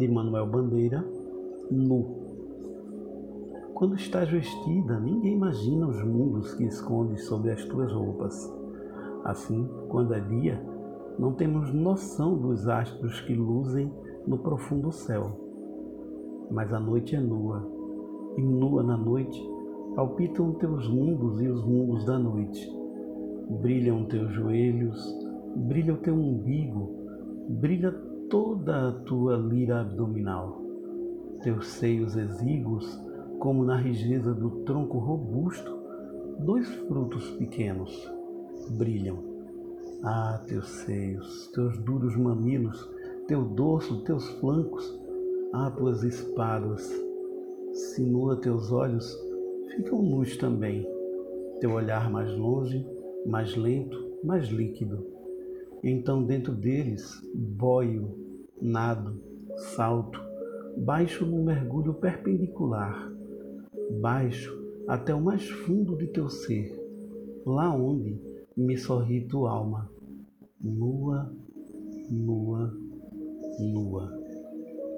de Manuel Bandeira, Nu. Quando estás vestida, ninguém imagina os mundos que escondes sob as tuas roupas. Assim, quando é dia, não temos noção dos astros que luzem no profundo céu. Mas a noite é nua, e nua na noite palpitam teus mundos e os mundos da noite. Brilham teus joelhos, brilha o teu umbigo, brilha toda a tua lira abdominal. Teus seios exíguos, como na rigidez do tronco robusto, dois frutos pequenos brilham. Ah, teus seios, teus duros mamilos, teu dorso, teus flancos, ah, tuas espadas. Sinua teus olhos, ficam nus também. Teu olhar mais longe, mais lento, mais líquido então, dentro deles, boio, nado, salto, baixo num mergulho perpendicular, baixo até o mais fundo de teu ser, lá onde me sorri tua alma,